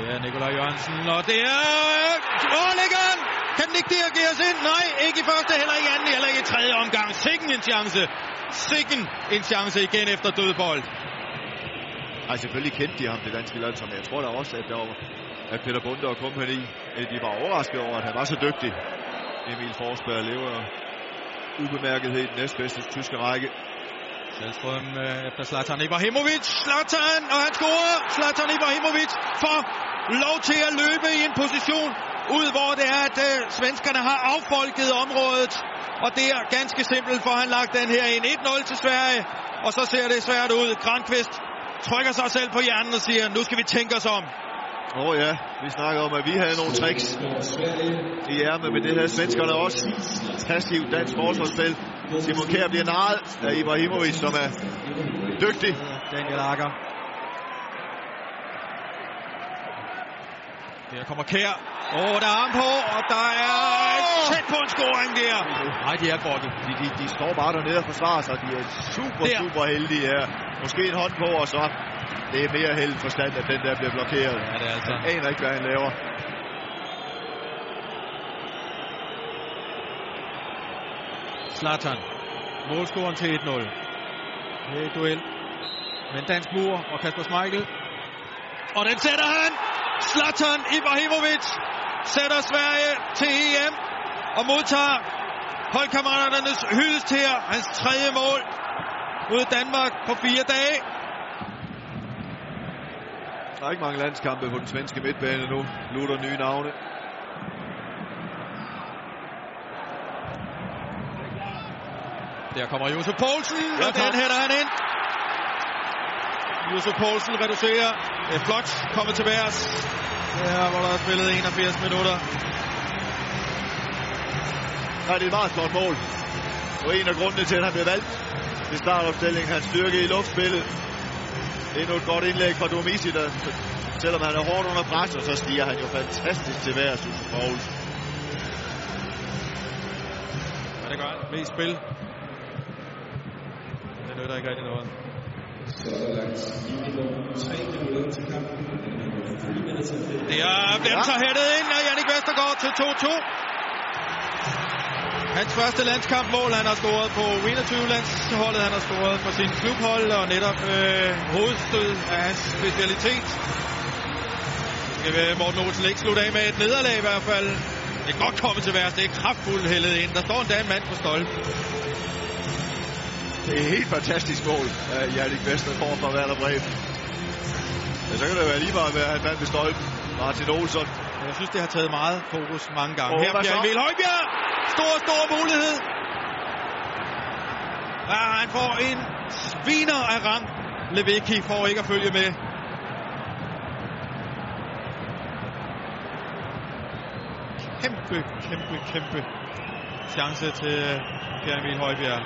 Det er Nikolaj Jørgensen, og det er... Lægger han! Kan den ikke dirigeres ind? Nej, ikke i første, heller ikke i anden, heller ikke i tredje omgang. Sikken en chance. Sikken en chance igen efter dødbold. Ej, selvfølgelig kendte de ham, det danske landshold, men jeg tror da også, at, der var, at Peter Bunde og kompagni, at de var overrasket over, at han var så dygtig. Emil Forsberg lever ubemærkethed i den næstbedste tyske række. Salstrøm øh, efter Zlatan Ibrahimovic. Zlatan, og han scorer. Zlatan Ibrahimovic får lov til at løbe i en position ud, hvor det er, at øh, svenskerne har affolket området. Og det er ganske simpelt, for han lagt den her ind 1-0 til Sverige. Og så ser det svært ud. Grankvist trykker sig selv på hjernen og siger, nu skal vi tænke os om. Åh oh ja, vi snakker om, at vi havde nogle tricks i ærmet, men det havde svenskerne også. Passivt dansk forsvarsspil. Simon Kjær bliver narret af Ibrahimovic, som er dygtig. Daniel Akker. Der kommer Kjær. Åh, oh, der er arm på, og der er tæt på en scoring der. Nej, de er godt. De, de, de står bare dernede og forsvarer sig. De er super, der. super heldige her. Måske en hånd på, og så det er mere held forstand, at den der bliver blokeret. Ja, det er altså. Jeg aner ikke, hvad han laver. Zlatan. Målscoren til 1-0. Det er duel. Men dansk mur og Kasper Schmeichel. Og den sætter han! Zlatan Ibrahimovic sætter Sverige til EM og modtager holdkammeraternes hyldest her. Hans tredje mål mod Danmark på fire dage. Der er ikke mange landskampe på den svenske midtbane nu. Lutter nye navne. Der kommer Josef Poulsen, ja, og den hætter han ind. Josef Poulsen reducerer. Det er flot kommet til værs. Her, hvor der er spillet 81 minutter. Ja, det er et meget flot mål. Og en af grundene til, at han blev valgt i startopstillingen, hans styrke i luftspillet. Det er nu et godt indlæg fra Domisi, der, selvom han er hårdt under pres, og så stiger han jo fantastisk til værs, Josef Poulsen. Ja, det gør han. Mest spil. Det nytter ikke rigtig noget. Så er der lagt minimum 3 minutter til kampen. Det er blevet så hættet ind af Jannik Vestergaard til 2-2. Hans første landskampmål, han har scoret på 21-landsholdet. Han har scoret for sin klubhold, og netop øh, hovedstød er hans specialitet. Det skal Morten Olsen ikke slutte af med et nederlag i hvert fald. Det er godt kommet til værs. Det er kraftfuldt hældet ind. Der står endda en mand på stolpen. Det er et helt fantastisk mål af Jannik Vestergaard fra Werder Bremen. Ja, så kan det være lige meget være en mand ved stolpen. Martin Olsson. Jeg synes, det har taget meget fokus mange gange. Åh, Her bliver? Emil Højbjerg. Stor, stor mulighed. Ja, han får en sviner af rang. Levicki får ikke at følge med. Kæmpe, kæmpe, kæmpe chance til Pierre Emil Højbjerg.